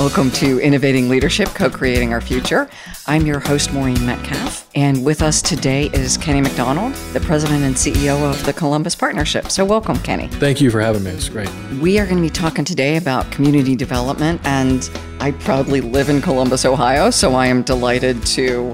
Welcome to Innovating Leadership, Co Creating Our Future. I'm your host, Maureen Metcalf, and with us today is Kenny McDonald, the president and CEO of the Columbus Partnership. So, welcome, Kenny. Thank you for having me. It's great. We are going to be talking today about community development, and I proudly live in Columbus, Ohio, so I am delighted to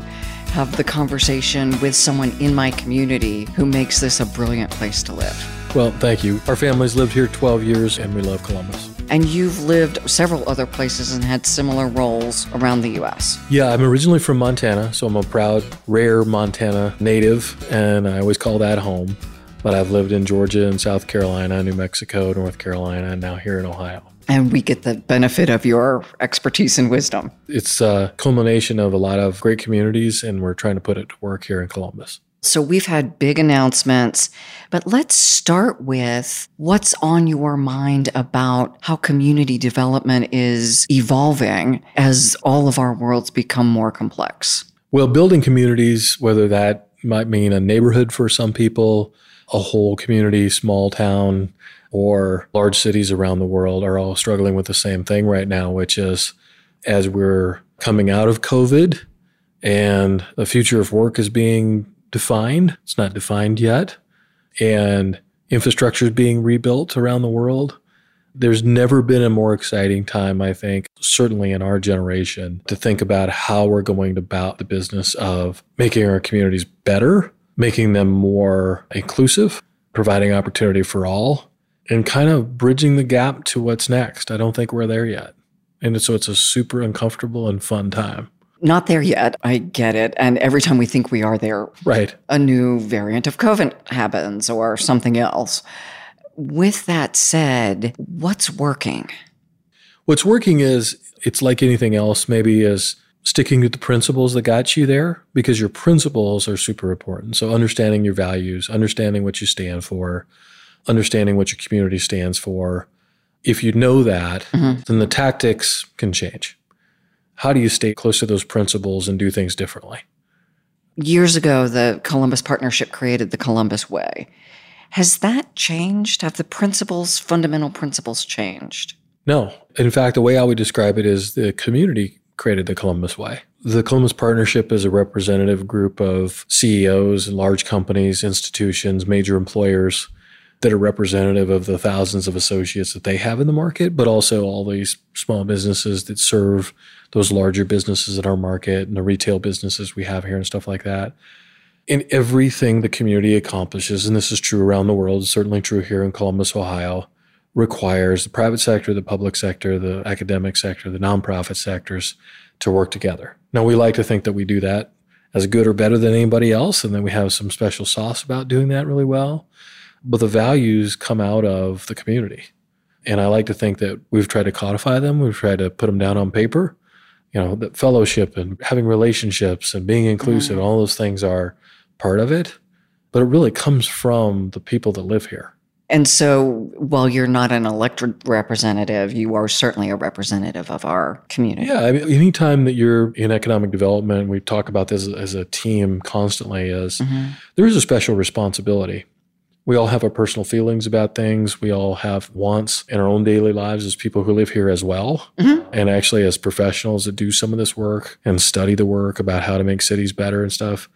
have the conversation with someone in my community who makes this a brilliant place to live. Well, thank you. Our family's lived here 12 years and we love Columbus. And you've lived several other places and had similar roles around the U.S. Yeah, I'm originally from Montana, so I'm a proud, rare Montana native, and I always call that home. But I've lived in Georgia and South Carolina, New Mexico, North Carolina, and now here in Ohio. And we get the benefit of your expertise and wisdom. It's a culmination of a lot of great communities, and we're trying to put it to work here in Columbus. So we've had big announcements, but let's start with what's on your mind about how community development is evolving as all of our worlds become more complex. Well, building communities, whether that might mean a neighborhood for some people, a whole community, small town, or large cities around the world are all struggling with the same thing right now, which is as we're coming out of COVID and the future of work is being defined. It's not defined yet. And infrastructure is being rebuilt around the world. There's never been a more exciting time, I think, certainly in our generation, to think about how we're going about the business of making our communities better, making them more inclusive, providing opportunity for all, and kind of bridging the gap to what's next. I don't think we're there yet. And so it's a super uncomfortable and fun time. Not there yet. I get it. And every time we think we are there, right, a new variant of COVID happens or something else. With that said, what's working? What's working is it's like anything else, maybe is sticking to the principles that got you there because your principles are super important. So understanding your values, understanding what you stand for, understanding what your community stands for. If you know that, mm-hmm. then the tactics can change how do you stay close to those principles and do things differently? Years ago, the Columbus Partnership created the Columbus Way. Has that changed? Have the principles, fundamental principles, changed? No. In fact, the way I would describe it is the community created the Columbus Way. The Columbus Partnership is a representative group of CEOs and large companies, institutions, major employers that are representative of the thousands of associates that they have in the market, but also all these small businesses that serve those larger businesses in our market and the retail businesses we have here and stuff like that. In everything the community accomplishes, and this is true around the world, certainly true here in Columbus, Ohio, requires the private sector, the public sector, the academic sector, the nonprofit sectors to work together. Now, we like to think that we do that as good or better than anybody else, and then we have some special sauce about doing that really well. But the values come out of the community. And I like to think that we've tried to codify them, we've tried to put them down on paper, you know, that fellowship and having relationships and being inclusive, mm. all those things are part of it. But it really comes from the people that live here. And so, while you're not an elected representative, you are certainly a representative of our community. Yeah. I mean, anytime that you're in economic development, we talk about this as a team constantly, is mm-hmm. there is a special responsibility we all have our personal feelings about things. We all have wants in our own daily lives as people who live here as well. Mm-hmm. And actually, as professionals that do some of this work and study the work about how to make cities better and stuff.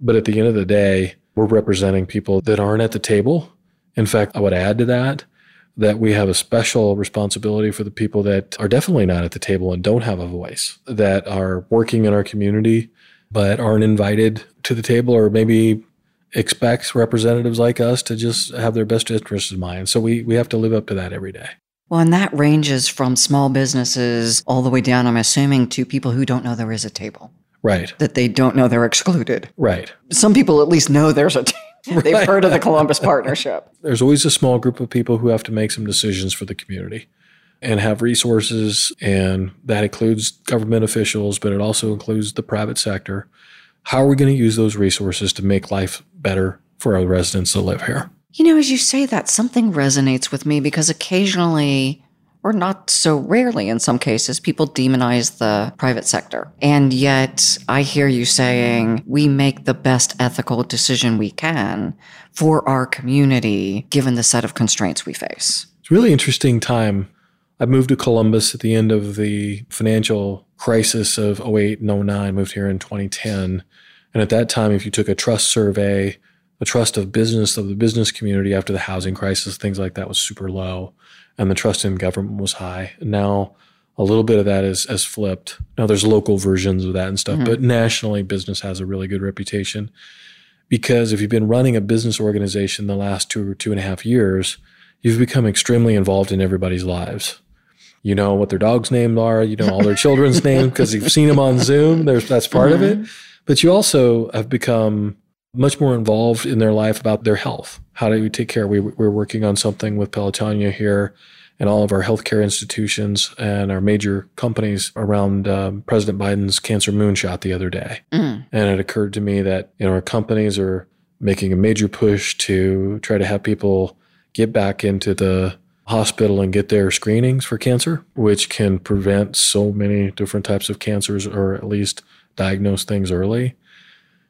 But at the end of the day, we're representing people that aren't at the table. In fact, I would add to that that we have a special responsibility for the people that are definitely not at the table and don't have a voice, that are working in our community but aren't invited to the table or maybe expects representatives like us to just have their best interests in mind. So we, we have to live up to that every day. Well, and that ranges from small businesses all the way down, I'm assuming, to people who don't know there is a table. Right. That they don't know they're excluded. Right. Some people at least know there's a table. They've heard of the Columbus Partnership. There's always a small group of people who have to make some decisions for the community and have resources. And that includes government officials, but it also includes the private sector how are we going to use those resources to make life better for our residents that live here? You know, as you say that, something resonates with me because occasionally, or not so rarely in some cases, people demonize the private sector. And yet, I hear you saying we make the best ethical decision we can for our community given the set of constraints we face. It's a really interesting time. I moved to Columbus at the end of the financial crisis of 08 and 09, moved here in 2010. And at that time, if you took a trust survey, the trust of business of the business community after the housing crisis, things like that was super low, and the trust in government was high. And now a little bit of that is has flipped. Now there's local versions of that and stuff, mm-hmm. but nationally, business has a really good reputation because if you've been running a business organization the last two or two and a half years, you've become extremely involved in everybody's lives. You know what their dog's names are. You know all their children's names because you've seen them on Zoom. There's that's part mm-hmm. of it. Mm-hmm. But you also have become much more involved in their life about their health. How do we take care? We, we're working on something with Pelotonia here and all of our healthcare institutions and our major companies around um, President Biden's cancer moonshot the other day. Mm. And it occurred to me that you know our companies are making a major push to try to have people get back into the hospital and get their screenings for cancer, which can prevent so many different types of cancers or at least diagnose things early.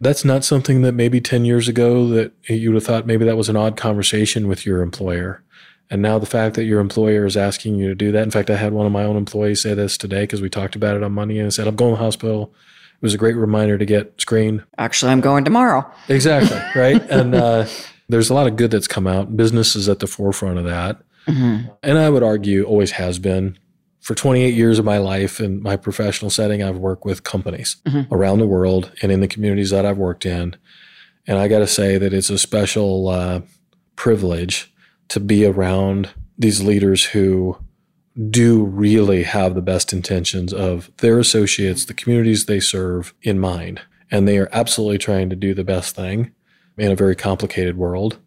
That's not something that maybe 10 years ago that you would have thought maybe that was an odd conversation with your employer. And now the fact that your employer is asking you to do that. In fact, I had one of my own employees say this today because we talked about it on Monday and I said, I'm going to the hospital. It was a great reminder to get screened. Actually, I'm going tomorrow. Exactly. Right. and uh, there's a lot of good that's come out. Business is at the forefront of that. Mm-hmm. And I would argue always has been. For 28 years of my life in my professional setting, I've worked with companies mm-hmm. around the world and in the communities that I've worked in. And I got to say that it's a special uh, privilege to be around these leaders who do really have the best intentions of their associates, the communities they serve in mind. And they are absolutely trying to do the best thing in a very complicated world.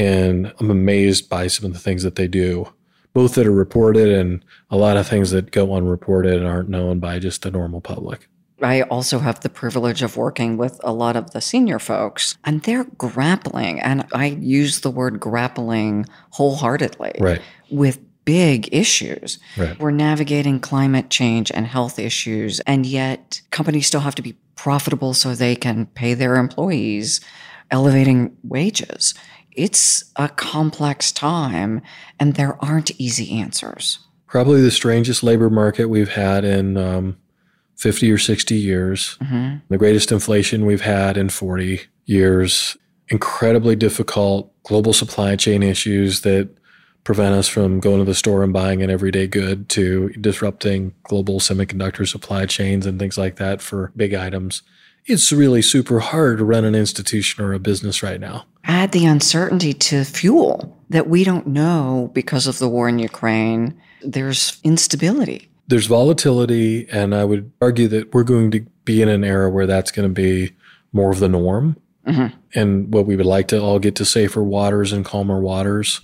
And I'm amazed by some of the things that they do, both that are reported and a lot of things that go unreported and aren't known by just the normal public. I also have the privilege of working with a lot of the senior folks, and they're grappling, and I use the word grappling wholeheartedly right. with big issues. Right. We're navigating climate change and health issues, and yet companies still have to be profitable so they can pay their employees elevating wages. It's a complex time, and there aren't easy answers. Probably the strangest labor market we've had in um, 50 or 60 years, mm-hmm. the greatest inflation we've had in 40 years, incredibly difficult global supply chain issues that prevent us from going to the store and buying an everyday good to disrupting global semiconductor supply chains and things like that for big items. It's really super hard to run an institution or a business right now. Add the uncertainty to fuel that we don't know because of the war in Ukraine. There's instability there's volatility, and I would argue that we're going to be in an era where that's going to be more of the norm. Mm-hmm. And what we would like to all get to safer waters and calmer waters.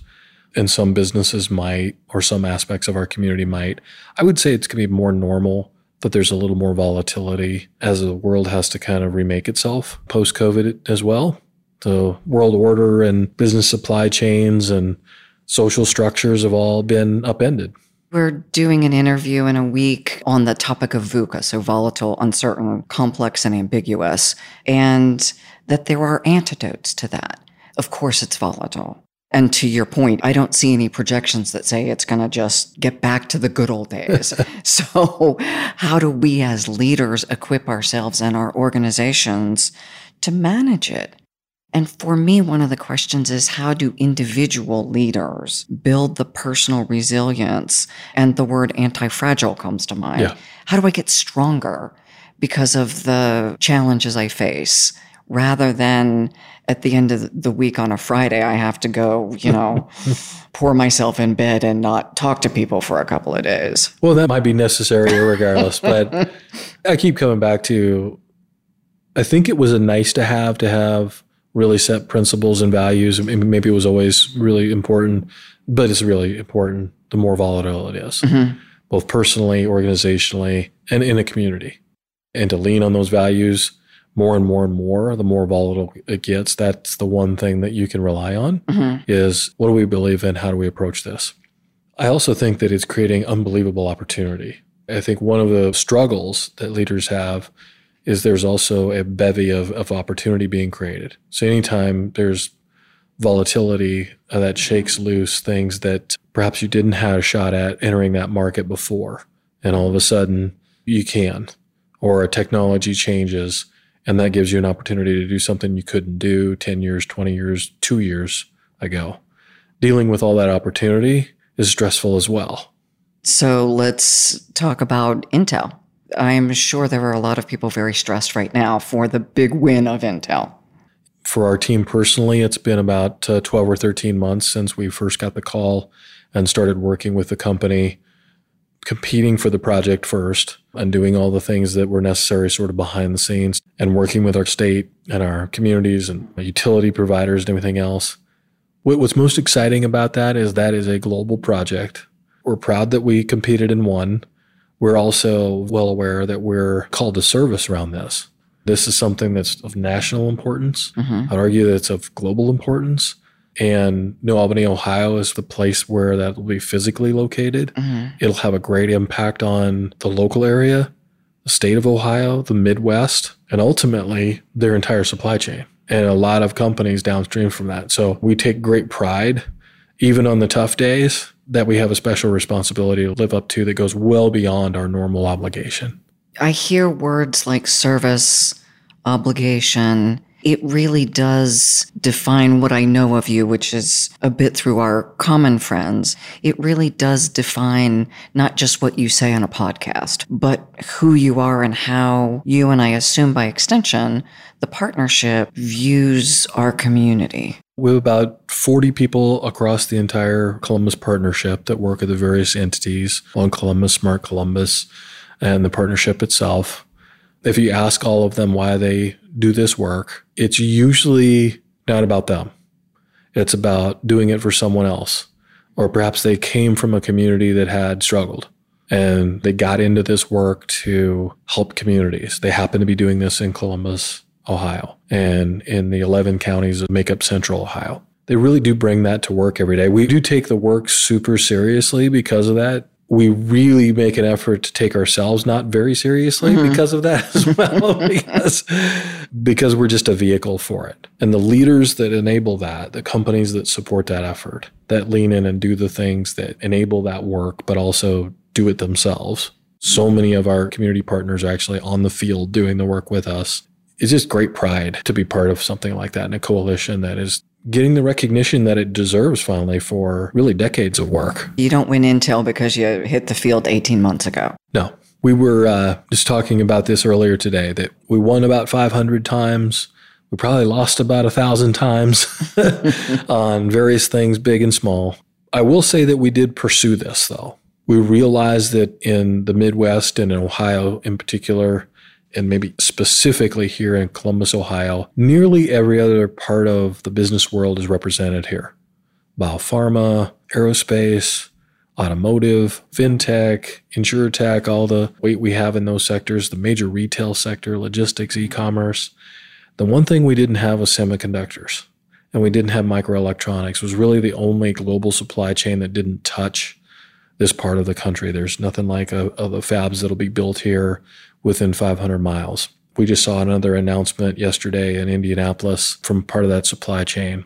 And some businesses might, or some aspects of our community might. I would say it's going to be more normal that there's a little more volatility as the world has to kind of remake itself post COVID as well. The world order and business supply chains and social structures have all been upended. We're doing an interview in a week on the topic of VUCA, so volatile, uncertain, complex, and ambiguous, and that there are antidotes to that. Of course, it's volatile. And to your point, I don't see any projections that say it's going to just get back to the good old days. so, how do we as leaders equip ourselves and our organizations to manage it? And for me, one of the questions is how do individual leaders build the personal resilience? And the word anti fragile comes to mind. Yeah. How do I get stronger because of the challenges I face rather than at the end of the week on a Friday, I have to go, you know, pour myself in bed and not talk to people for a couple of days? Well, that might be necessary regardless. but I keep coming back to I think it was a nice to have to have really set principles and values. Maybe it was always really important, but it's really important the more volatile it is, mm-hmm. both personally, organizationally, and in a community. And to lean on those values more and more and more, the more volatile it gets. That's the one thing that you can rely on mm-hmm. is what do we believe in? How do we approach this? I also think that it's creating unbelievable opportunity. I think one of the struggles that leaders have is there's also a bevy of, of opportunity being created. So anytime there's volatility uh, that shakes loose things that perhaps you didn't have a shot at entering that market before. And all of a sudden you can, or a technology changes and that gives you an opportunity to do something you couldn't do 10 years, 20 years, two years ago. Dealing with all that opportunity is stressful as well. So let's talk about Intel. I'm sure there are a lot of people very stressed right now for the big win of Intel. For our team personally, it's been about uh, 12 or 13 months since we first got the call and started working with the company, competing for the project first and doing all the things that were necessary sort of behind the scenes and working with our state and our communities and utility providers and everything else. What's most exciting about that is that is a global project. We're proud that we competed and won. We're also well aware that we're called to service around this. This is something that's of national importance. Mm-hmm. I'd argue that it's of global importance. And New Albany, Ohio is the place where that will be physically located. Mm-hmm. It'll have a great impact on the local area, the state of Ohio, the Midwest, and ultimately their entire supply chain and a lot of companies downstream from that. So we take great pride, even on the tough days, that we have a special responsibility to live up to that goes well beyond our normal obligation. I hear words like service, obligation. It really does define what I know of you, which is a bit through our common friends. It really does define not just what you say on a podcast, but who you are and how you, and I assume by extension, the partnership views our community. We have about 40 people across the entire Columbus partnership that work at the various entities One Columbus, Smart Columbus, and the partnership itself. If you ask all of them why they do this work, it's usually not about them. It's about doing it for someone else. Or perhaps they came from a community that had struggled and they got into this work to help communities. They happen to be doing this in Columbus, Ohio, and in the 11 counties that make up central Ohio. They really do bring that to work every day. We do take the work super seriously because of that we really make an effort to take ourselves not very seriously mm-hmm. because of that as well because because we're just a vehicle for it and the leaders that enable that the companies that support that effort that lean in and do the things that enable that work but also do it themselves so many of our community partners are actually on the field doing the work with us it's just great pride to be part of something like that in a coalition that is getting the recognition that it deserves finally for really decades of work. You don't win Intel because you hit the field 18 months ago. No. We were uh, just talking about this earlier today that we won about 500 times. We probably lost about a thousand times on various things, big and small. I will say that we did pursue this, though. We realized that in the Midwest and in Ohio in particular, and maybe specifically here in Columbus, Ohio, nearly every other part of the business world is represented here. Biopharma, aerospace, automotive, fintech, insurtech, all the weight we have in those sectors, the major retail sector, logistics, e-commerce. The one thing we didn't have was semiconductors and we didn't have microelectronics. It was really the only global supply chain that didn't touch this part of the country. There's nothing like a, a the fabs that'll be built here within 500 miles. We just saw another announcement yesterday in Indianapolis from part of that supply chain.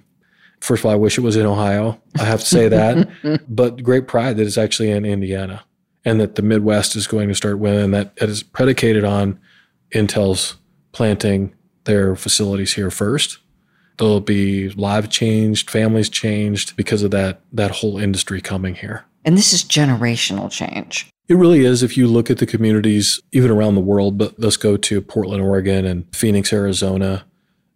First of all, I wish it was in Ohio. I have to say that, but great pride that it's actually in Indiana and that the Midwest is going to start winning. That it is predicated on Intel's planting their facilities here first. There'll be lives changed, families changed because of that that whole industry coming here. And this is generational change. It really is. If you look at the communities, even around the world, but let's go to Portland, Oregon, and Phoenix, Arizona,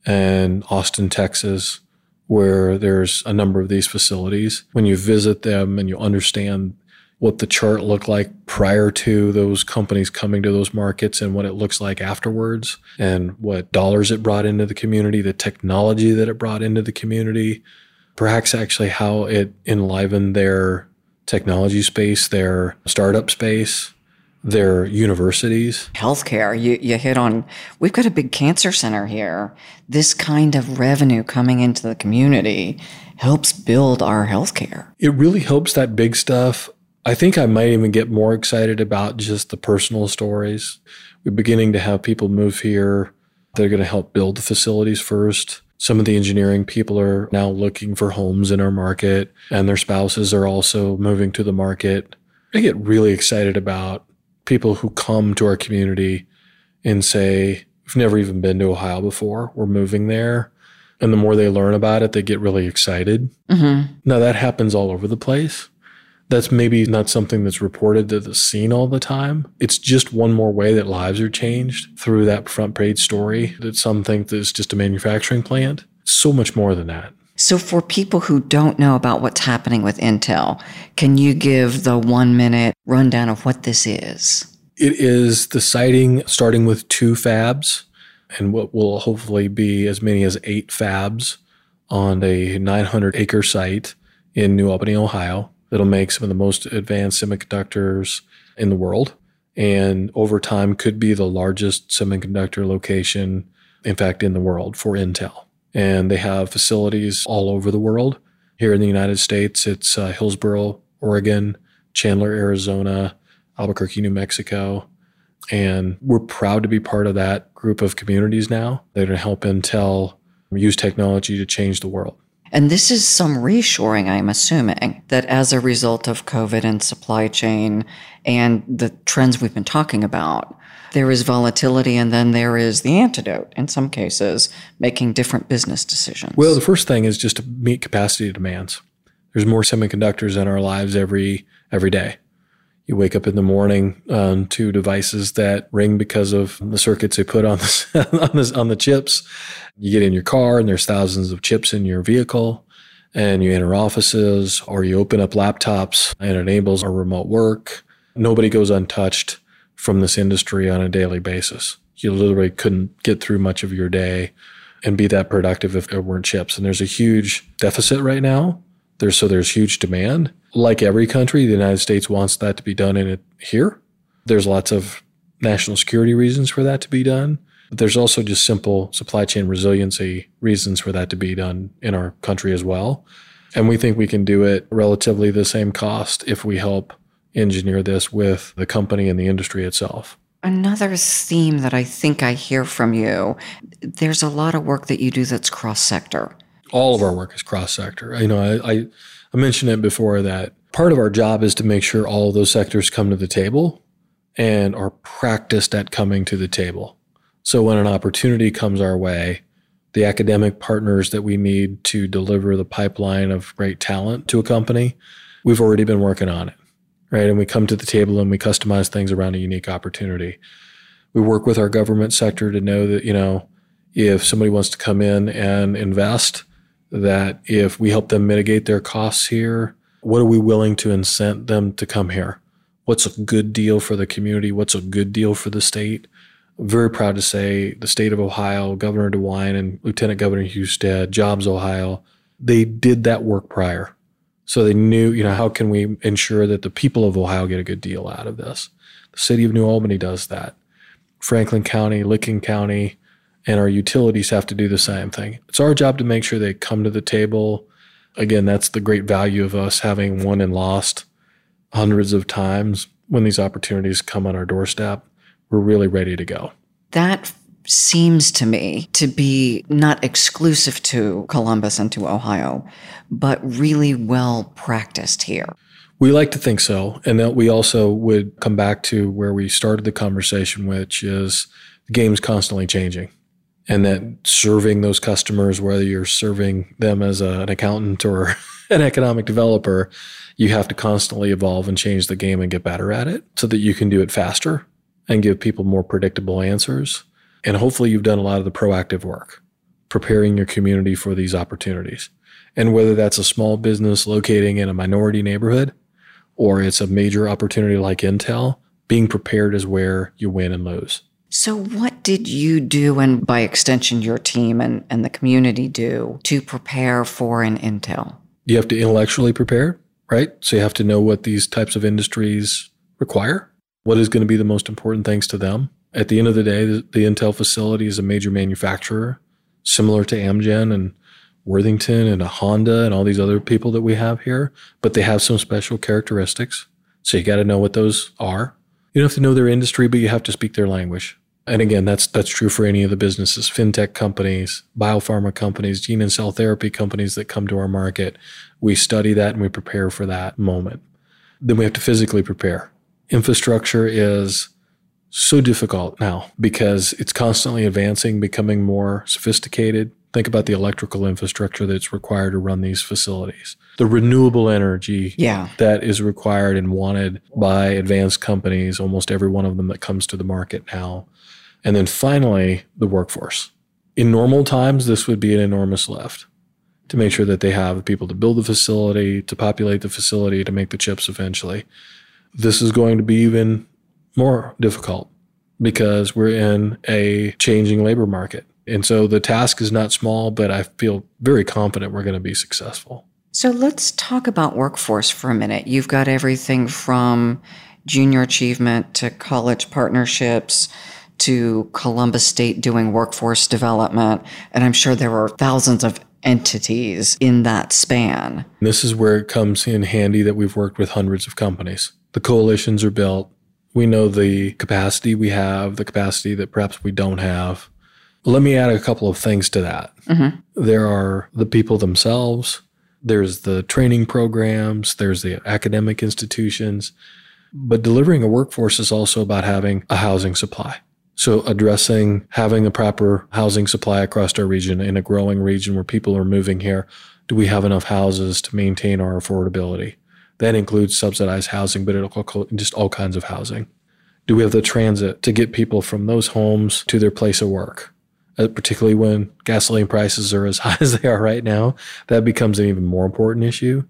and Austin, Texas, where there's a number of these facilities. When you visit them and you understand what the chart looked like prior to those companies coming to those markets and what it looks like afterwards, and what dollars it brought into the community, the technology that it brought into the community, perhaps actually how it enlivened their technology space, their startup space, their universities. Healthcare, you, you hit on, we've got a big cancer center here. This kind of revenue coming into the community helps build our healthcare. It really helps that big stuff. I think I might even get more excited about just the personal stories. We're beginning to have people move here. They're going to help build the facilities first. Some of the engineering people are now looking for homes in our market, and their spouses are also moving to the market. I get really excited about people who come to our community and say, We've never even been to Ohio before. We're moving there. And the more they learn about it, they get really excited. Mm-hmm. Now, that happens all over the place. That's maybe not something that's reported to the scene all the time. It's just one more way that lives are changed through that front page story that some think it's just a manufacturing plant. So much more than that. So, for people who don't know about what's happening with Intel, can you give the one minute rundown of what this is? It is the siting starting with two fabs and what will hopefully be as many as eight fabs on a 900 acre site in New Albany, Ohio. That'll make some of the most advanced semiconductors in the world. And over time, could be the largest semiconductor location, in fact, in the world for Intel. And they have facilities all over the world. Here in the United States, it's uh, Hillsboro, Oregon, Chandler, Arizona, Albuquerque, New Mexico. And we're proud to be part of that group of communities now. Going to help Intel use technology to change the world. And this is some reshoring, I'm assuming, that as a result of COVID and supply chain and the trends we've been talking about, there is volatility and then there is the antidote in some cases, making different business decisions. Well, the first thing is just to meet capacity demands. There's more semiconductors in our lives every every day. You wake up in the morning um, to devices that ring because of the circuits they put on the, on, the, on the chips. You get in your car and there's thousands of chips in your vehicle and you enter offices or you open up laptops and enables our remote work. Nobody goes untouched from this industry on a daily basis. You literally couldn't get through much of your day and be that productive if there weren't chips. And there's a huge deficit right now. There's so there's huge demand like every country, the United States wants that to be done in it here. There's lots of national security reasons for that to be done. But there's also just simple supply chain resiliency reasons for that to be done in our country as well. And we think we can do it relatively the same cost if we help engineer this with the company and the industry itself. Another theme that I think I hear from you there's a lot of work that you do that's cross sector. All of our work is cross sector. You know, I, I I mentioned it before that part of our job is to make sure all of those sectors come to the table and are practiced at coming to the table. So when an opportunity comes our way, the academic partners that we need to deliver the pipeline of great talent to a company, we've already been working on it, right? And we come to the table and we customize things around a unique opportunity. We work with our government sector to know that, you know, if somebody wants to come in and invest, that if we help them mitigate their costs here, what are we willing to incent them to come here? What's a good deal for the community? What's a good deal for the state? Very proud to say the state of Ohio, Governor DeWine and Lieutenant Governor Husted, Jobs Ohio, they did that work prior. So they knew, you know, how can we ensure that the people of Ohio get a good deal out of this? The city of New Albany does that. Franklin County, Licking County, and our utilities have to do the same thing. It's our job to make sure they come to the table. Again, that's the great value of us having won and lost hundreds of times. When these opportunities come on our doorstep, we're really ready to go. That seems to me to be not exclusive to Columbus and to Ohio, but really well practiced here. We like to think so. And that we also would come back to where we started the conversation, which is the game's constantly changing and that serving those customers, whether you're serving them as a, an accountant or an economic developer, you have to constantly evolve and change the game and get better at it so that you can do it faster and give people more predictable answers. And hopefully, you've done a lot of the proactive work, preparing your community for these opportunities. And whether that's a small business locating in a minority neighborhood or it's a major opportunity like Intel, being prepared is where you win and lose. So, what did you do, and by extension, your team and, and the community do to prepare for an Intel? You have to intellectually prepare, right? So, you have to know what these types of industries require, what is going to be the most important things to them. At the end of the day, the, the Intel facility is a major manufacturer, similar to Amgen and Worthington and a Honda and all these other people that we have here, but they have some special characteristics. So, you got to know what those are. You don't have to know their industry, but you have to speak their language. And again, that's that's true for any of the businesses, fintech companies, biopharma companies, gene and cell therapy companies that come to our market. We study that and we prepare for that moment. Then we have to physically prepare. Infrastructure is so difficult now because it's constantly advancing, becoming more sophisticated. Think about the electrical infrastructure that's required to run these facilities, the renewable energy Yeah. that is required and wanted by advanced companies, almost every one of them that comes to the market now. And then finally, the workforce. In normal times, this would be an enormous lift to make sure that they have the people to build the facility, to populate the facility, to make the chips eventually. This is going to be even more difficult because we're in a changing labor market. And so the task is not small, but I feel very confident we're going to be successful. So let's talk about workforce for a minute. You've got everything from junior achievement to college partnerships to Columbus State doing workforce development. And I'm sure there are thousands of entities in that span. This is where it comes in handy that we've worked with hundreds of companies. The coalitions are built. We know the capacity we have, the capacity that perhaps we don't have. Let me add a couple of things to that. Mm-hmm. There are the people themselves, there's the training programs, there's the academic institutions. But delivering a workforce is also about having a housing supply. So addressing having a proper housing supply across our region in a growing region where people are moving here. Do we have enough houses to maintain our affordability? That includes subsidized housing, but it'll just all kinds of housing. Do we have the transit to get people from those homes to their place of work? Uh, particularly when gasoline prices are as high as they are right now, that becomes an even more important issue.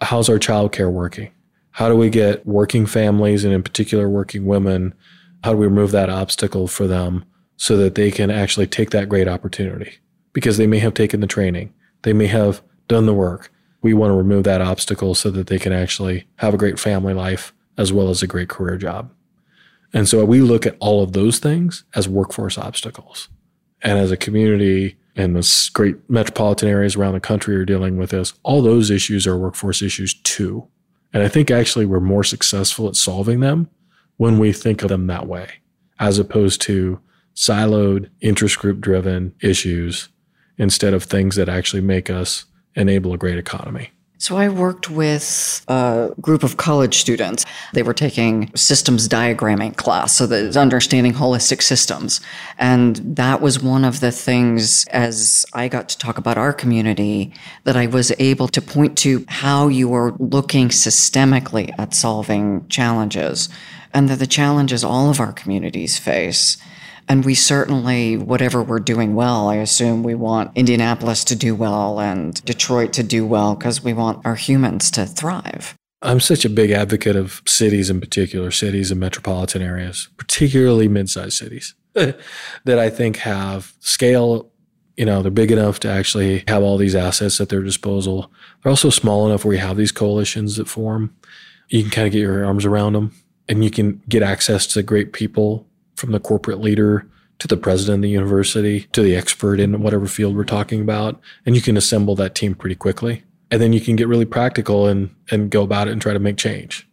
How's our childcare working? How do we get working families and in particular working women how do we remove that obstacle for them so that they can actually take that great opportunity? Because they may have taken the training, they may have done the work. We want to remove that obstacle so that they can actually have a great family life as well as a great career job. And so we look at all of those things as workforce obstacles. And as a community and the great metropolitan areas around the country are dealing with this, all those issues are workforce issues too. And I think actually we're more successful at solving them when we think of them that way, as opposed to siloed, interest group driven issues instead of things that actually make us enable a great economy. So I worked with a group of college students. They were taking systems diagramming class, so that understanding holistic systems. And that was one of the things as I got to talk about our community that I was able to point to how you are looking systemically at solving challenges and that the challenges all of our communities face. And we certainly, whatever we're doing well, I assume we want Indianapolis to do well and Detroit to do well because we want our humans to thrive. I'm such a big advocate of cities in particular, cities and metropolitan areas, particularly mid sized cities that I think have scale. You know, they're big enough to actually have all these assets at their disposal. They're also small enough where you have these coalitions that form. You can kind of get your arms around them and you can get access to great people from the corporate leader to the president of the university to the expert in whatever field we're talking about. And you can assemble that team pretty quickly. And then you can get really practical and, and go about it and try to make change.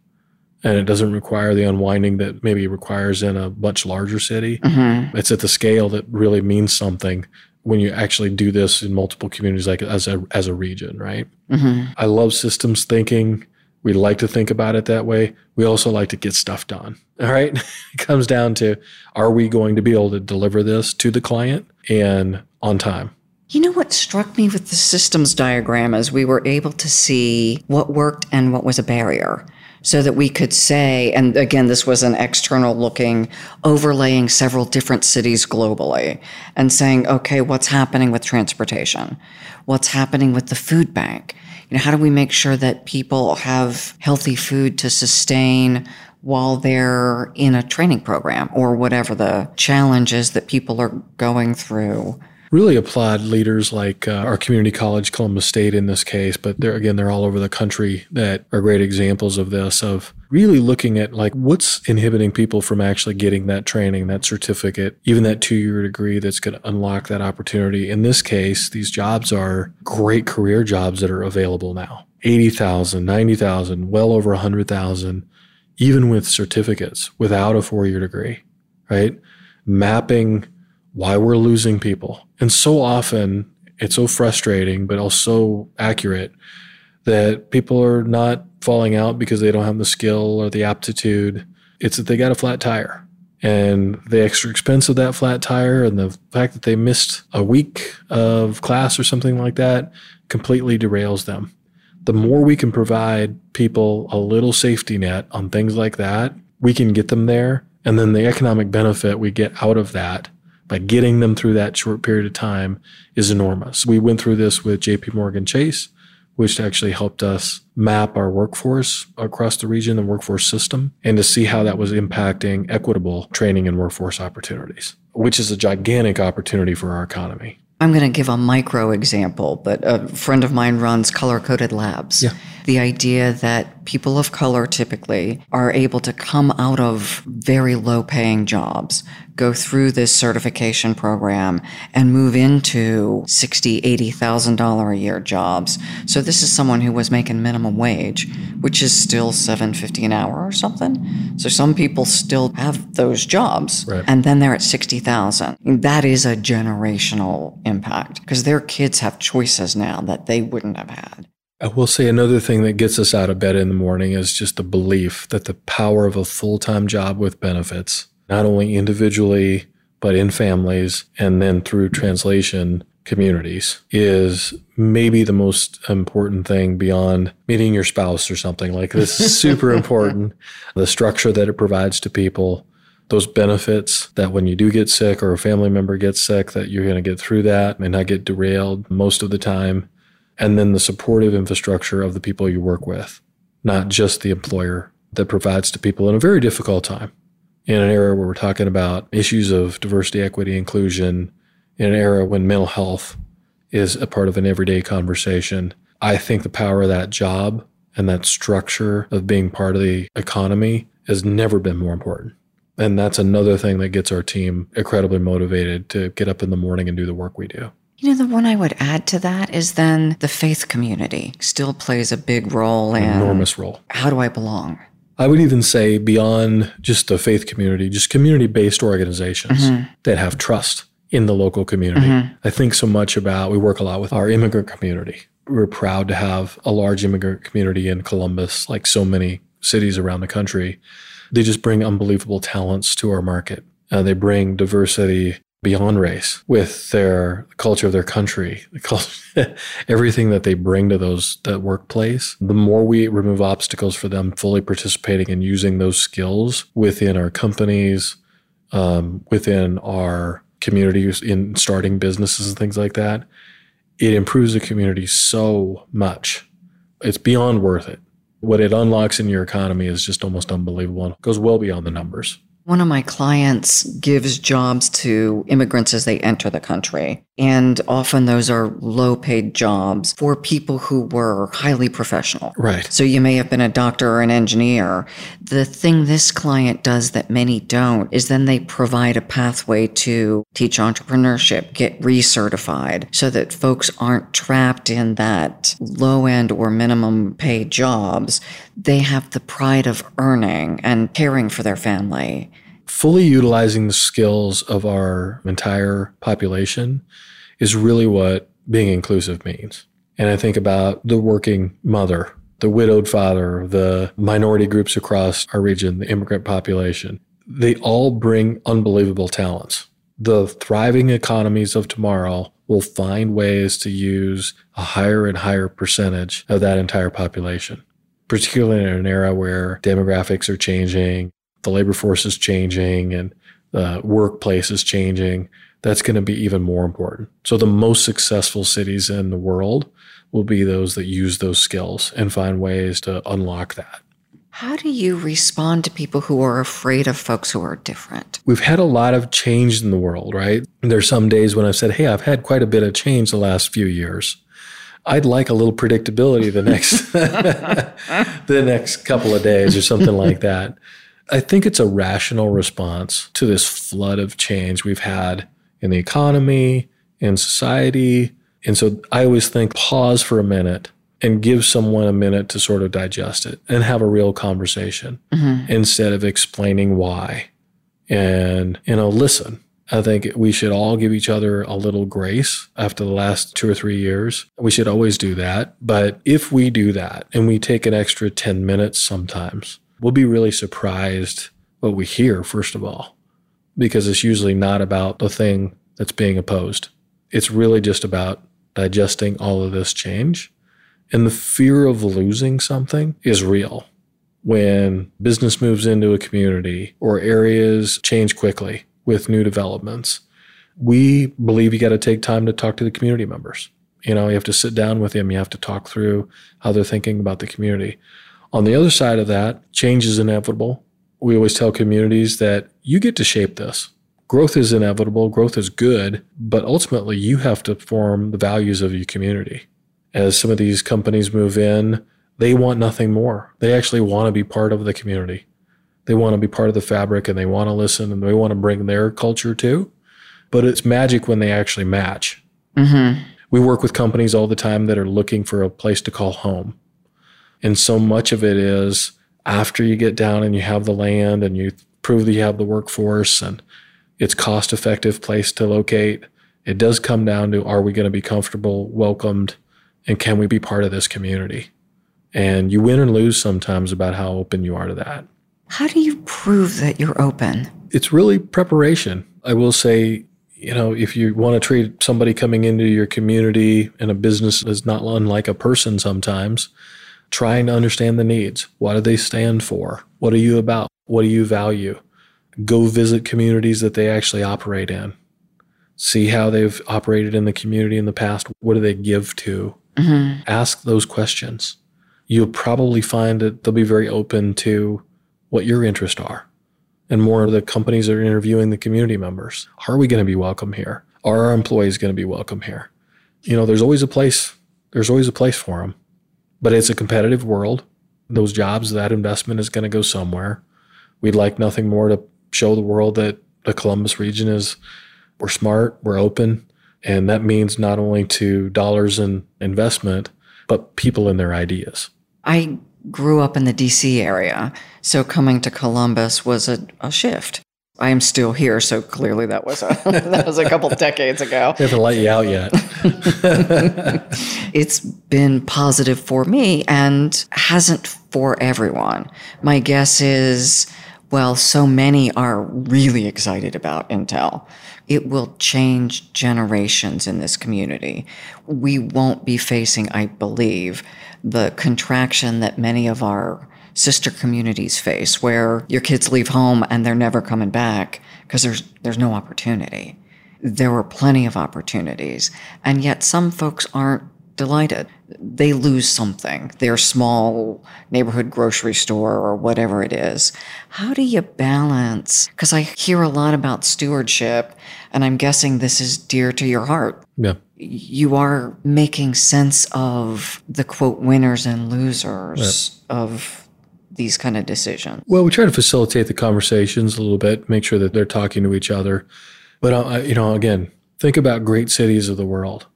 And it doesn't require the unwinding that maybe it requires in a much larger city. Mm-hmm. It's at the scale that really means something when you actually do this in multiple communities, like as a, as a region, right? Mm-hmm. I love systems thinking. We like to think about it that way. We also like to get stuff done. All right. it comes down to are we going to be able to deliver this to the client and on time? You know what struck me with the systems diagram is we were able to see what worked and what was a barrier so that we could say, and again, this was an external looking, overlaying several different cities globally and saying, okay, what's happening with transportation? What's happening with the food bank? You know, how do we make sure that people have healthy food to sustain while they're in a training program or whatever the challenges that people are going through? Really applaud leaders like uh, our community college columbus state in this case but they're again they're all over the country that are great examples of this of really looking at like what's inhibiting people from actually getting that training that certificate even that two-year degree that's going to unlock that opportunity. In this case these jobs are great career jobs that are available now. 80000 90000 well over 100000 even with certificates without a four-year degree right? Mapping why we're losing people. And so often it's so frustrating, but also accurate that people are not falling out because they don't have the skill or the aptitude. It's that they got a flat tire. And the extra expense of that flat tire and the fact that they missed a week of class or something like that completely derails them. The more we can provide people a little safety net on things like that, we can get them there. And then the economic benefit we get out of that by getting them through that short period of time is enormous. We went through this with JP Morgan Chase, which actually helped us map our workforce across the region, the workforce system, and to see how that was impacting equitable training and workforce opportunities, which is a gigantic opportunity for our economy. I'm going to give a micro example, but a friend of mine runs color coded labs. Yeah. The idea that people of color typically are able to come out of very low paying jobs, go through this certification program and move into sixty, eighty thousand dollar a year jobs. So this is someone who was making minimum wage, which is still seven fifty an hour or something. So some people still have those jobs, Right. and then they're at sixty thousand. That is a generational impact because their kids have choices now that they wouldn't have had. I will say another thing that gets us out of bed in the morning is just the belief that the power of a full time job with benefits, not only individually, but in families and then through translation communities, is maybe the most important thing beyond meeting your spouse or something like this. is super important. The structure that it provides to people, those benefits that when you do get sick or a family member gets sick, that you're going to get through that and not get derailed most of the time and then the supportive infrastructure of the people you work with, not just the employer that provides to people in a very difficult time. In an era where we're talking about issues of diversity, equity, inclusion, in an era when mental health is a part of an everyday conversation, I think the power of that job and that structure of being part of the economy has never been more important. And that's another thing that gets our team incredibly motivated to get up in the morning and do the work we do. You know, the one I would add to that is then the faith community still plays a big role in Enormous role. how do I belong? I would even say beyond just the faith community, just community based organizations that have trust in the local community. I think so much about, we work a lot with our immigrant community. We're proud to have a large immigrant community in Columbus, like so many cities around the country. They just bring unbelievable talents to our market. Uh, they bring diversity beyond race with their culture of their country, culture, everything that they bring to those that workplace. The more we remove obstacles for them fully participating and using those skills within our companies, um, within our communities, in starting businesses and things like that, it improves the community so much. It's beyond worth it. What it unlocks in your economy is just almost unbelievable and goes well beyond the numbers. One of my clients gives jobs to immigrants as they enter the country. And often those are low paid jobs for people who were highly professional. Right. So you may have been a doctor or an engineer. The thing this client does that many don't is then they provide a pathway to teach entrepreneurship, get recertified so that folks aren't trapped in that low end or minimum paid jobs. They have the pride of earning and caring for their family. Fully utilizing the skills of our entire population is really what being inclusive means. And I think about the working mother, the widowed father, the minority groups across our region, the immigrant population. They all bring unbelievable talents. The thriving economies of tomorrow will find ways to use a higher and higher percentage of that entire population, particularly in an era where demographics are changing, the labor force is changing and the workplace is changing, that's going to be even more important. So the most successful cities in the world will be those that use those skills and find ways to unlock that. How do you respond to people who are afraid of folks who are different? We've had a lot of change in the world, right? There's some days when I've said, "Hey, I've had quite a bit of change the last few years. I'd like a little predictability the next the next couple of days or something like that." I think it's a rational response to this flood of change we've had in the economy, in society. And so I always think pause for a minute and give someone a minute to sort of digest it and have a real conversation mm-hmm. instead of explaining why. and, you know, listen. I think we should all give each other a little grace after the last two or three years. We should always do that. But if we do that and we take an extra 10 minutes sometimes, we'll be really surprised what we hear, first of all, because it's usually not about the thing that's being opposed. It's really just about digesting all of this change. And the fear of losing something is real. When business moves into a community or areas change quickly with new developments, we believe you got to take time to talk to the community members. You know, you have to sit down with them, you have to talk through how they're thinking about the community. On the other side of that, change is inevitable. We always tell communities that you get to shape this. Growth is inevitable, growth is good, but ultimately you have to form the values of your community. As some of these companies move in, they want nothing more. They actually want to be part of the community. They want to be part of the fabric and they want to listen and they want to bring their culture too. But it's magic when they actually match. Mm-hmm. We work with companies all the time that are looking for a place to call home. And so much of it is after you get down and you have the land and you prove that you have the workforce and it's cost effective place to locate. It does come down to are we going to be comfortable, welcomed, and can we be part of this community? And you win and lose sometimes about how open you are to that. How do you prove that you're open? It's really preparation. I will say, you know, if you want to treat somebody coming into your community and a business is not unlike a person sometimes, trying to understand the needs. What do they stand for? What are you about? What do you value? Go visit communities that they actually operate in. See how they've operated in the community in the past. What do they give to? Mm-hmm. Ask those questions. You'll probably find that they'll be very open to what your interests are. And more of the companies that are interviewing the community members. Are we going to be welcome here? Are our employees going to be welcome here? You know, there's always a place. There's always a place for them. But it's a competitive world. Those jobs, that investment is going to go somewhere. We'd like nothing more to show the world that the Columbus region is we're smart, we're open, and that means not only to dollars and investment, but people and their ideas. I grew up in the DC area, so coming to Columbus was a, a shift. I am still here, so clearly that was a that was a couple decades ago. We haven't let you out yet. it's been positive for me and hasn't for everyone. My guess is, well, so many are really excited about Intel. It will change generations in this community. We won't be facing, I believe, the contraction that many of our sister communities face where your kids leave home and they're never coming back because there's there's no opportunity. There were plenty of opportunities, and yet some folks aren't delighted. They lose something, their small neighborhood grocery store or whatever it is. How do you balance? Because I hear a lot about stewardship, and I'm guessing this is dear to your heart. Yeah. You are making sense of the quote winners and losers yeah. of these kind of decisions? Well, we try to facilitate the conversations a little bit, make sure that they're talking to each other. But, uh, you know, again, think about great cities of the world.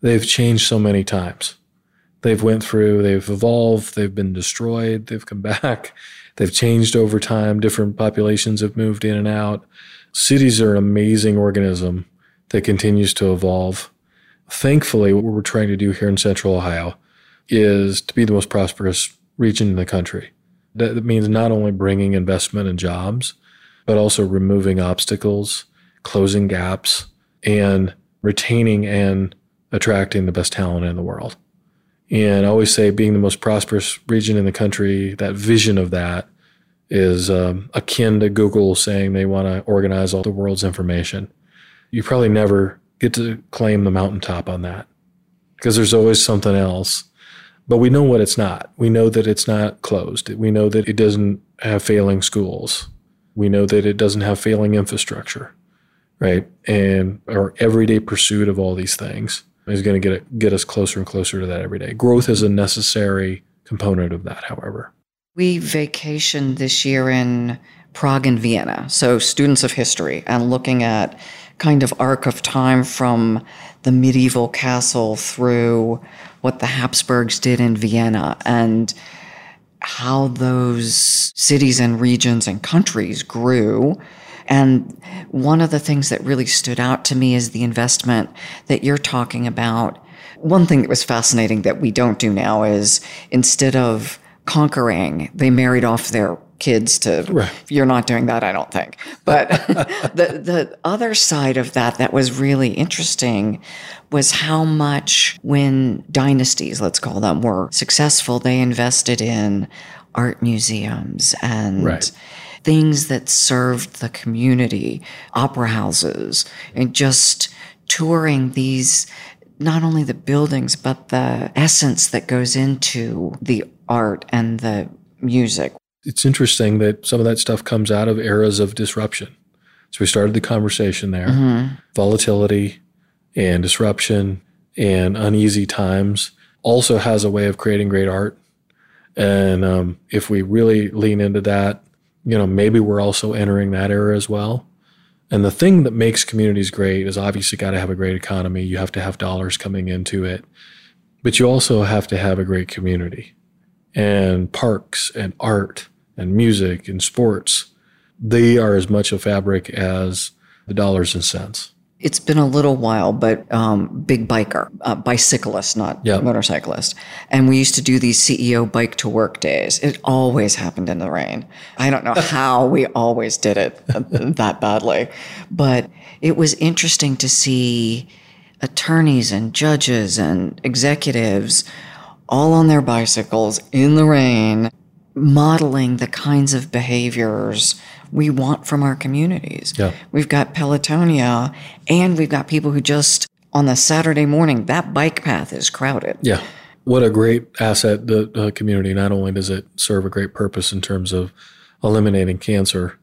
They've changed so many times. They've went through, they've evolved, they've been destroyed, they've come back, they've changed over time. Different populations have moved in and out. Cities are an amazing organism that continues to evolve. Thankfully, what we're trying to do here in Central Ohio is to be the most prosperous region in the country. That means not only bringing investment and jobs, but also removing obstacles, closing gaps, and retaining and attracting the best talent in the world. And I always say, being the most prosperous region in the country, that vision of that is um, akin to Google saying they want to organize all the world's information. You probably never get to claim the mountaintop on that because there's always something else but we know what it's not. We know that it's not closed. We know that it doesn't have failing schools. We know that it doesn't have failing infrastructure, right? And our everyday pursuit of all these things is going to get get us closer and closer to that every day. Growth is a necessary component of that, however. We vacationed this year in Prague and Vienna. So students of history and looking at kind of arc of time from the medieval castle through what the Habsburgs did in Vienna and how those cities and regions and countries grew And one of the things that really stood out to me is the investment that you're talking about. One thing that was fascinating that we don't do now is instead of conquering, they married off their kids to right. you're not doing that i don't think but the the other side of that that was really interesting was how much when dynasties let's call them were successful they invested in art museums and right. things that served the community opera houses and just touring these not only the buildings but the essence that goes into the art and the music it's interesting that some of that stuff comes out of eras of disruption. So we started the conversation there. Mm-hmm. Volatility and disruption and uneasy times also has a way of creating great art. And um, if we really lean into that, you know, maybe we're also entering that era as well. And the thing that makes communities great is obviously got to have a great economy. You have to have dollars coming into it, but you also have to have a great community and parks and art and music and sports, they are as much a fabric as the dollars and cents. It's been a little while, but um, big biker, uh, bicyclist, not yep. motorcyclist. And we used to do these CEO bike to work days. It always happened in the rain. I don't know how we always did it that badly, but it was interesting to see attorneys and judges and executives all on their bicycles in the rain modeling the kinds of behaviors we want from our communities. Yeah. We've got Pelotonia and we've got people who just on the Saturday morning, that bike path is crowded. Yeah. What a great asset the, the community. Not only does it serve a great purpose in terms of eliminating cancer,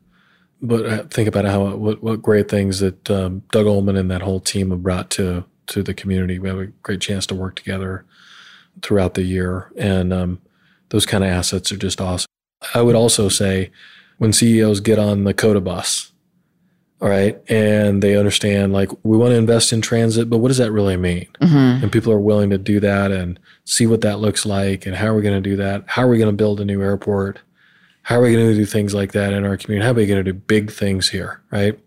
but uh, think about how what, what great things that um, Doug Ulman and that whole team have brought to to the community. We have a great chance to work together throughout the year, and um, those kind of assets are just awesome. I would also say when CEOs get on the COTA bus, all right, and they understand like we want to invest in transit, but what does that really mean? Mm-hmm. And people are willing to do that and see what that looks like and how are we going to do that? How are we going to build a new airport? How are we going to do things like that in our community? How are we going to do big things here, right?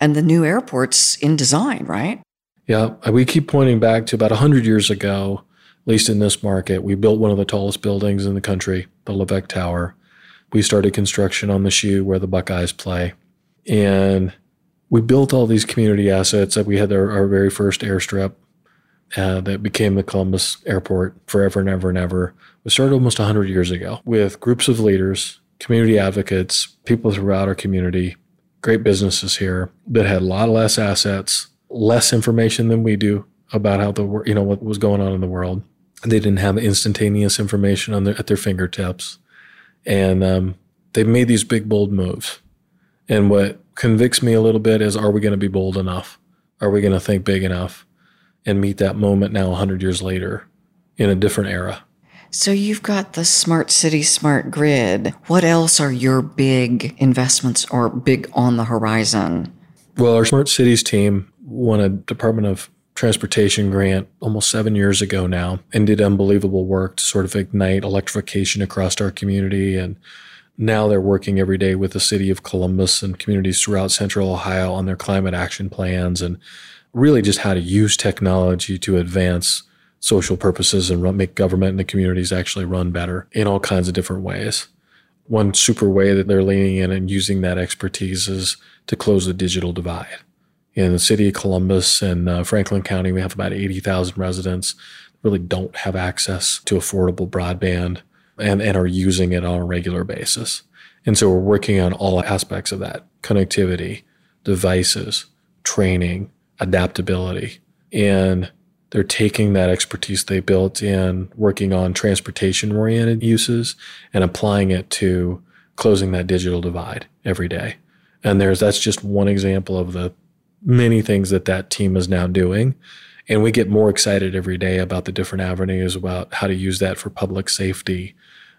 And the new airport's in design, right? Yeah, we keep pointing back to about 100 years ago least in this market. We built one of the tallest buildings in the country, the LeVeque Tower. We started construction on the shoe where the Buckeyes play. And we built all these community assets. That we had our, our very first airstrip uh, that became the Columbus Airport forever and ever and ever. We started almost 100 years ago with groups of leaders, community advocates, people throughout our community, great businesses here that had a lot less assets, less information than we do about how the you know what was going on in the world they didn't have instantaneous information on their, at their fingertips. And um, they've made these big, bold moves. And what convicts me a little bit is are we going to be bold enough? Are we going to think big enough and meet that moment now 100 years later in a different era? So you've got the smart city, smart grid. What else are your big investments or big on the horizon? Well, our smart cities team won a Department of transportation grant almost seven years ago now and did unbelievable work to sort of ignite electrification across our community. And now they're working every day with the city of Columbus and communities throughout central Ohio on their climate action plans and really just how to use technology to advance social purposes and run, make government and the communities actually run better in all kinds of different ways. One super way that they're leaning in and using that expertise is to close the digital divide in the city of Columbus and uh, Franklin County, we have about 80,000 residents really don't have access to affordable broadband and, and are using it on a regular basis. And so we're working on all aspects of that connectivity, devices, training, adaptability. And they're taking that expertise they built in working on transportation oriented uses and applying it to closing that digital divide every day. And there's that's just one example of the many things that that team is now doing. And we get more excited every day about the different avenues about how to use that for public safety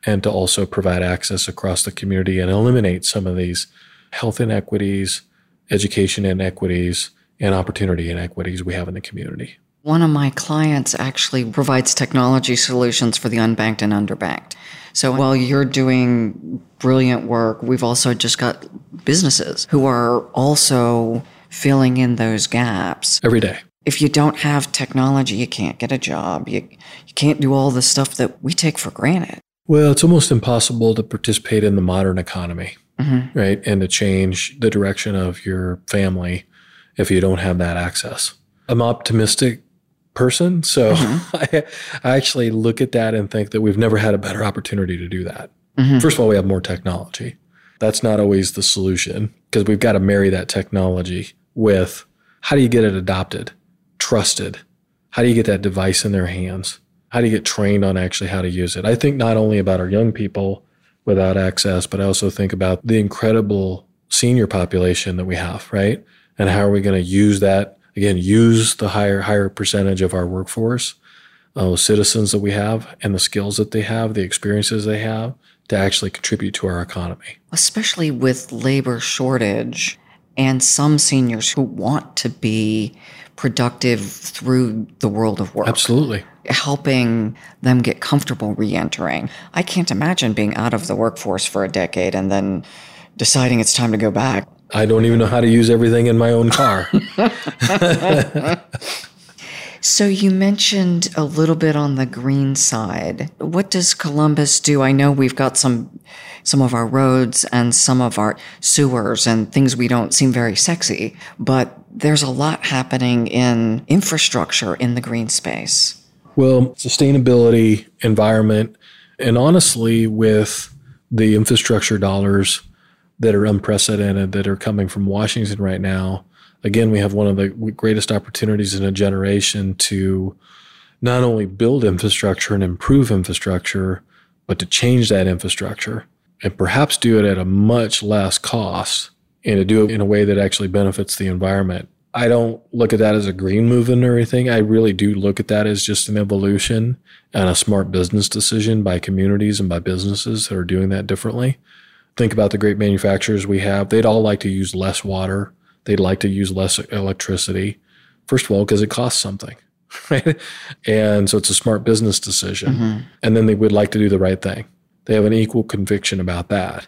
and to also provide access across the community and eliminate some of these health inequities, education inequities, and opportunity inequities we have in the community. One of my clients actually provides technology solutions for the unbanked and underbanked. So while you're doing brilliant work, we've also just got businesses who are also filling in those gaps. Every day. If you don't have technology, you can't get a job. You, you can't do all the stuff that we take for granted. Well, it's almost impossible to participate in the modern economy, mm-hmm. right? And to change the direction of your family if you don't have that access. I'm optimistic person. So mm-hmm. I, I, actually look at that and think that we've never had a better opportunity to do that. Mm-hmm. First of all, we have more technology. That's not always the solution because we've got to marry that technology with how do you get it adopted, trusted? How do you get that device in their hands? How do you get trained on actually how to use it? I think not only about our young people without access, but I also think about the incredible senior population that we have, right? And how are we going to use that again, use the higher higher percentage of our workforce, uh, citizens that we have, and the skills that they have, the experiences they have, to actually contribute to our economy. Especially with labor shortage and some seniors who want to be productive through the world of work. Absolutely. Helping them get comfortable re-entering. I can't imagine being out of the workforce for a decade and then deciding it's time to go back. I don't even know how to use everything in my own car. so you mentioned a little bit on the green side. What does Columbus do? I know we've got some some of our roads and some of our sewers and things we don't seem very sexy, but there's a lot happening in infrastructure in the green space. Well, sustainability, environment, and honestly with the infrastructure dollars that are unprecedented that are coming from Washington right now. Again, we have one of the greatest opportunities in a generation to not only build infrastructure and improve infrastructure, but to change that infrastructure and perhaps do it at a much less cost and to do it in a way that actually benefits the environment. I don't look at that as a green movement or anything. I really do look at that as just an evolution and a smart business decision by communities and by businesses that are doing that differently think about the great manufacturers we have, they'd all like to use less water. They'd like to use less electricity. First of all, because it costs something, right? And so it's a smart business decision. Mm-hmm. And then they would like to do the right thing. They have an equal conviction about that.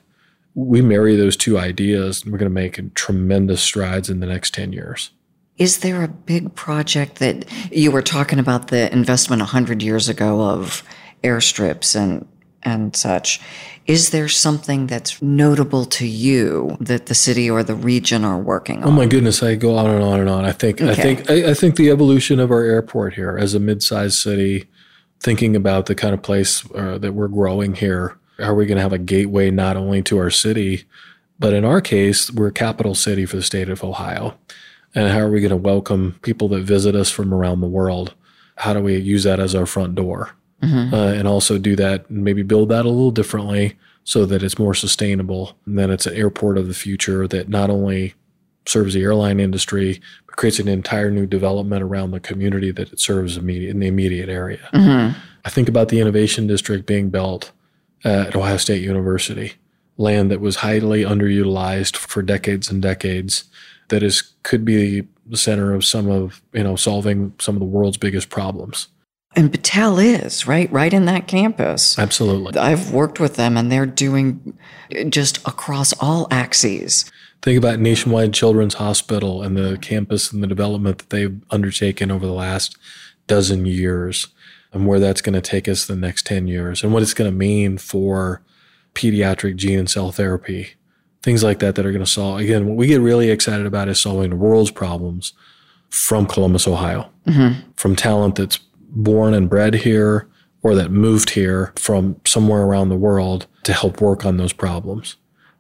We marry those two ideas, and we're going to make tremendous strides in the next 10 years. Is there a big project that you were talking about the investment 100 years ago of airstrips and and such. Is there something that's notable to you that the city or the region are working on? Oh my goodness, I go on and on and on. I think okay. I think I, I, think the evolution of our airport here as a mid-sized city, thinking about the kind of place uh, that we're growing here. Are we going to have a gateway not only to our city, but in our case, we're a capital city for the state of Ohio. And how are we going to welcome people that visit us from around the world? How do we use that as our front door? Mm-hmm. uh, and also do that and maybe build that a little differently so that it's more sustainable and then it's an airport of the future that not only serves the airline industry but creates an entire new development around the community that it serves immediate, in the immediate area. Mm-hmm. I think about the innovation district being built at Ohio State University, land that was highly underutilized for decades and decades that is could be the center of some of, you know, solving some of the world's biggest problems. And is, right? Right in that campus. Absolutely. I've worked with them and they're doing just across all axes. Think about Nationwide Children's Hospital and the campus and the development that they've undertaken over the last dozen years and where that's going to take us the next 10 years and what it's going to mean for pediatric gene and cell therapy. Things like that that are going to solve. Again, what we get really excited about is solving the world's problems from Columbus, Ohio, mm-hmm. from talent that's born and bred here or that moved here from somewhere around the world to help work on those problems.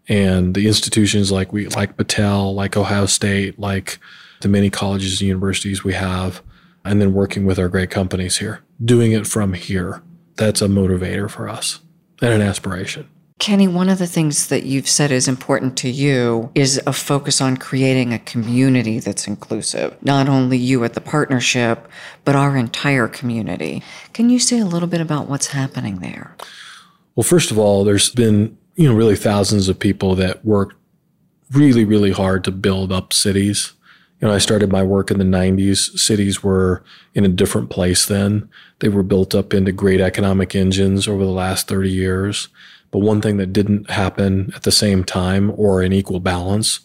And the institutions like we like Battelle, like Ohio State, like the many colleges and universities we have, and then working with our great companies here, doing it from here. That's a motivator for us and an aspiration. Kenny, one of the things that you've said is important to you is a focus on creating a community that's inclusive. Not only you at the partnership, but our entire community. Can you say a little bit about what's happening there? Well, first of all, there's been, you know, really thousands of people that worked really, really hard to build up cities You know, I started my work in the 90s. Cities were in a different place then. They were built up into great economic engines over the last 30 years. But one thing that didn't happen at the same time or in equal balance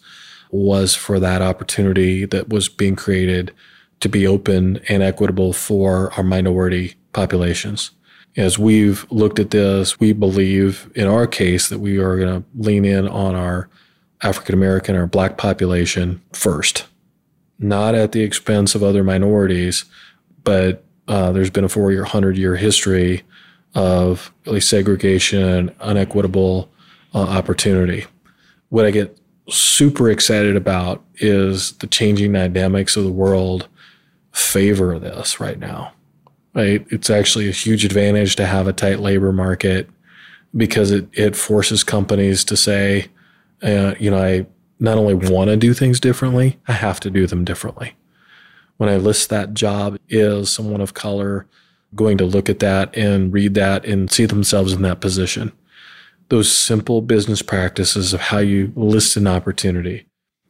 was for that opportunity that was being created to be open and equitable for our minority populations. As we've looked at this, we believe in our case that we are going to lean in on our African American or black population first, not at the expense of other minorities, but uh, there's been a 4 100 year history of really segregation and unequitable uh, opportunity. What I get super excited about is the changing dynamics of the world favor this right now. Right? It's actually a huge advantage to have a tight labor market because it, it forces companies to say, uh, you know, I not only want to do things differently, I have to do them differently. When I list that job is someone of color going to look at that and read that and see themselves in that position. Those simple business practices of how you list an opportunity.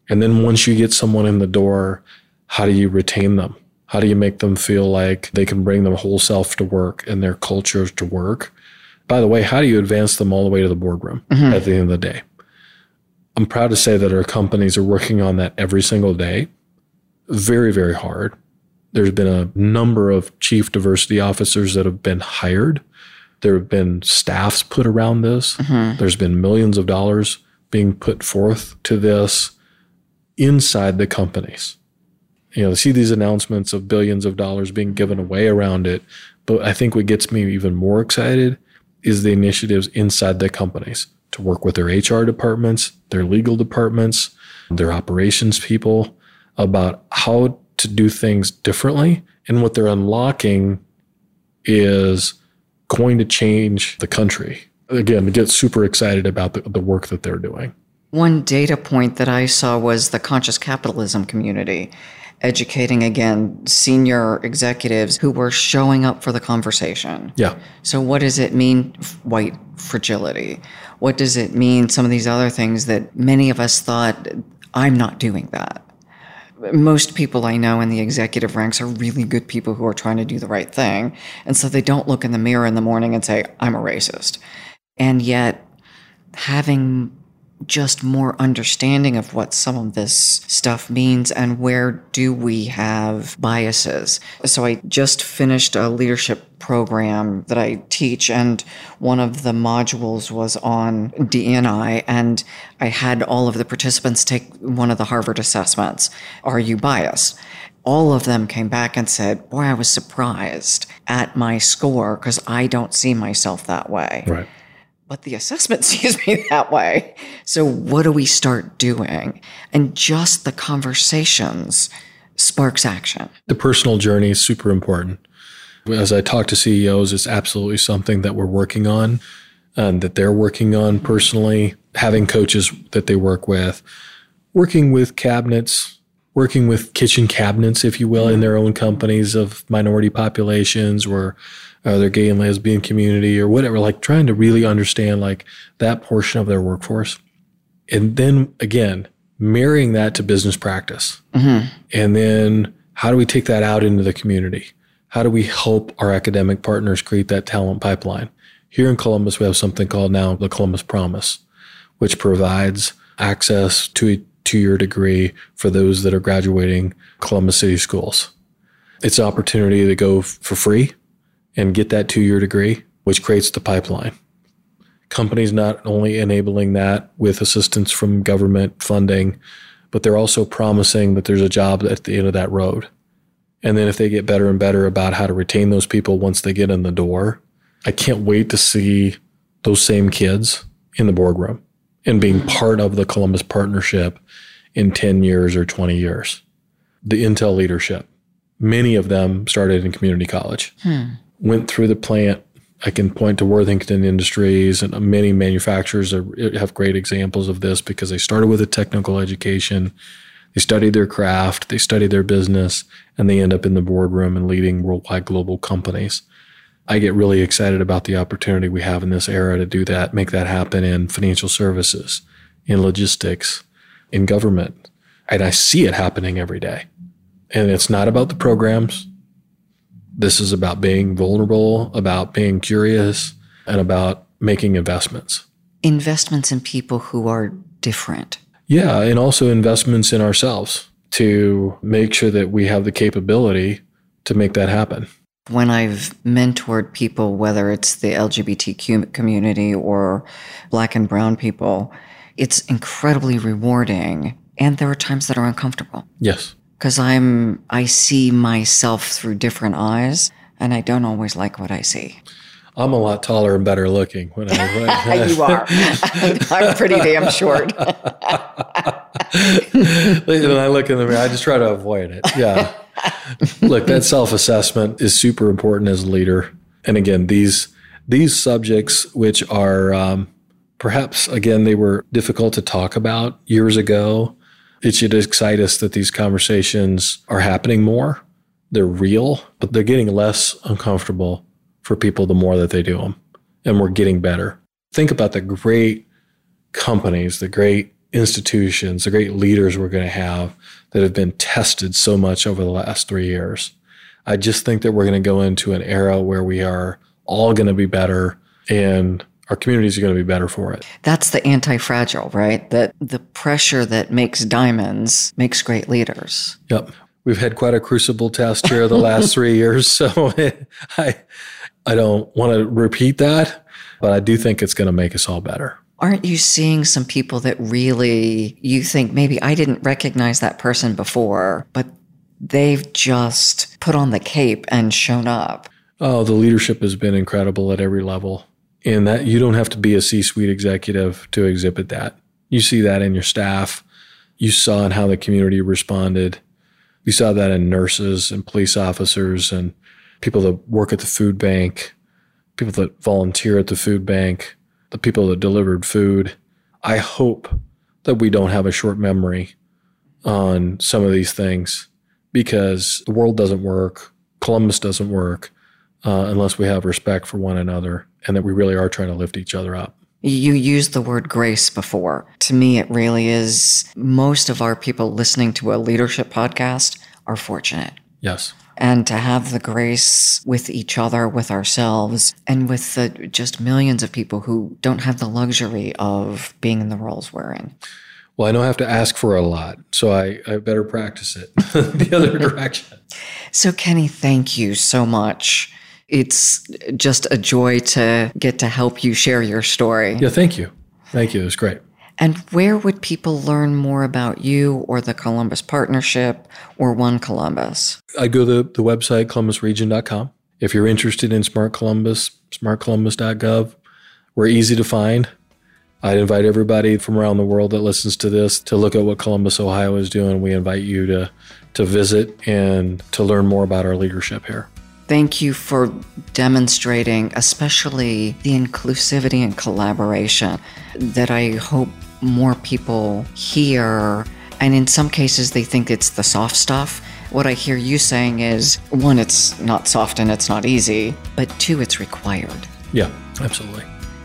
And then once you get someone in the door, how do you retain them? How do you make them feel like they can bring their whole self to work and their culture to work? By the way, how do you advance them all the way to the boardroom mm-hmm. at the end of the day? I'm proud to say that our companies are working on that every single day. Very, very hard. There's been a number of chief diversity officers that have been hired. There have been staffs put around this. Mm-hmm. There's been millions of dollars being put forth to this inside the companies. You know, see these announcements of billions of dollars being given away around it. But I think what gets me even more excited is the initiatives inside the companies to work with their HR departments, their legal departments, their operations people about how to do things differently. And what they're unlocking is going to change the country. Again, to get super excited about the, the work that they're doing. One data point that I saw was the conscious capitalism community educating again senior executives who were showing up for the conversation. Yeah. So, what does it mean, white fragility? What does it mean, some of these other things that many of us thought, I'm not doing that? Most people I know in the executive ranks are really good people who are trying to do the right thing. And so they don't look in the mirror in the morning and say, I'm a racist. And yet, having just more understanding of what some of this stuff means and where do we have biases. So I just finished a leadership program that I teach and one of the modules was on D&I and I had all of the participants take one of the Harvard assessments. Are you biased? all of them came back and said, Boy, I was surprised at my score because I don't see myself that way. Right but the assessment sees me that way. So, what do we start doing? And just the conversations sparks action. The personal journey is super important. As I talk to CEOs, it's absolutely something that we're working on and that they're working on personally, having coaches that they work with, working with cabinets, working with kitchen cabinets, if you will, in their own companies of minority populations or uh, their gay and lesbian community or whatever, like trying to really understand like that portion of their workforce. And then again, marrying that to business practice. Mm-hmm. And then how do we take that out into the community? How do we help our academic partners create that talent pipeline? Here in Columbus, we have something called now the Columbus Promise, which provides access to a two year degree for those that are graduating Columbus City schools. It's an opportunity to go for free and get that two year degree, which creates the pipeline. Companies not only enabling that with assistance from government funding, but they're also promising that there's a job at the end of that road. And then if they get better and better about how to retain those people once they get in the door, I can't wait to see those same kids in the boardroom and being part of the Columbus partnership in 10 years or 20 years. The Intel leadership, many of them started in community college. Hmm went through the plant. I can point to Worthington Industries and many manufacturers have great examples of this because they started with a technical education. They studied their craft, they studied their business, and they end up in the boardroom and leading worldwide global companies. I get really excited about the opportunity we have in this era to do that, make that happen in financial services, in logistics, in government. And I see it happening every day. And it's not about the programs. This is about being vulnerable, about being curious, and about making investments. Investments in people who are different. Yeah. And also investments in ourselves to make sure that we have the capability to make that happen. When I've mentored people, whether it's the LGBTQ community or black and brown people, it's incredibly rewarding. And there are times that are uncomfortable. Yes. Because I'm, I see myself through different eyes and I don't always like what I see. I'm a lot taller and better looking when I. You are. I'm pretty damn short. when I look in the mirror, I just try to avoid it. Yeah. look, that self-assessment is super important as a leader. And again, these these subjects, which are um, perhaps again they were difficult to talk about years ago, it should excite us that these conversations are happening more. They're real, but they're getting less uncomfortable for people the more that they do them. And we're getting better. Think about the great companies, the great institutions, the great leaders we're going to have that have been tested so much over the last three years. I just think that we're going to go into an era where we are all going to be better and our communities are going to be better for it. That's the anti fragile, right? That the pressure that makes diamonds makes great leaders. Yep. We've had quite a crucible test here the last three years. So I, I don't want to repeat that, but I do think it's going to make us all better. Aren't you seeing some people that really you think maybe I didn't recognize that person before, but they've just put on the cape and shown up? Oh, the leadership has been incredible at every level. And that you don't have to be a C suite executive to exhibit that. You see that in your staff. You saw in how the community responded. You saw that in nurses and police officers and people that work at the food bank, people that volunteer at the food bank, the people that delivered food. I hope that we don't have a short memory on some of these things because the world doesn't work, Columbus doesn't work uh, unless we have respect for one another and that we really are trying to lift each other up. You used the word grace before. To me, it really is most of our people listening to a leadership podcast are fortunate. Yes and to have the grace with each other, with ourselves, and with the just millions of people who don't have the luxury of being in the roles we're in. Well, I don't have to ask for a lot, so I, I better practice it the other direction. So, Kenny, thank you so much. It's just a joy to get to help you share your story. Yeah, thank you. Thank you. It was great. And where would people learn more about you or the Columbus Partnership or One Columbus? I go to the website, columbusregion.com. If you're interested in Smart Columbus, smartcolumbus.gov. We're easy to find. I'd invite everybody from around the world that listens to this to look at what Columbus, Ohio is doing. We invite you to, to visit and to learn more about our leadership here. Thank you for demonstrating, especially the inclusivity and collaboration that I hope more people hear. And in some cases, they think it's the soft stuff. What I hear you saying is one, it's not soft and it's not easy, but two, it's required. Yeah, absolutely.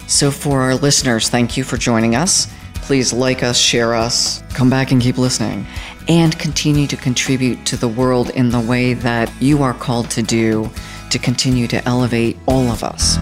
So, for our listeners, thank you for joining us. Please like us, share us, come back and keep listening, and continue to contribute to the world in the way that you are called to do to continue to elevate all of us.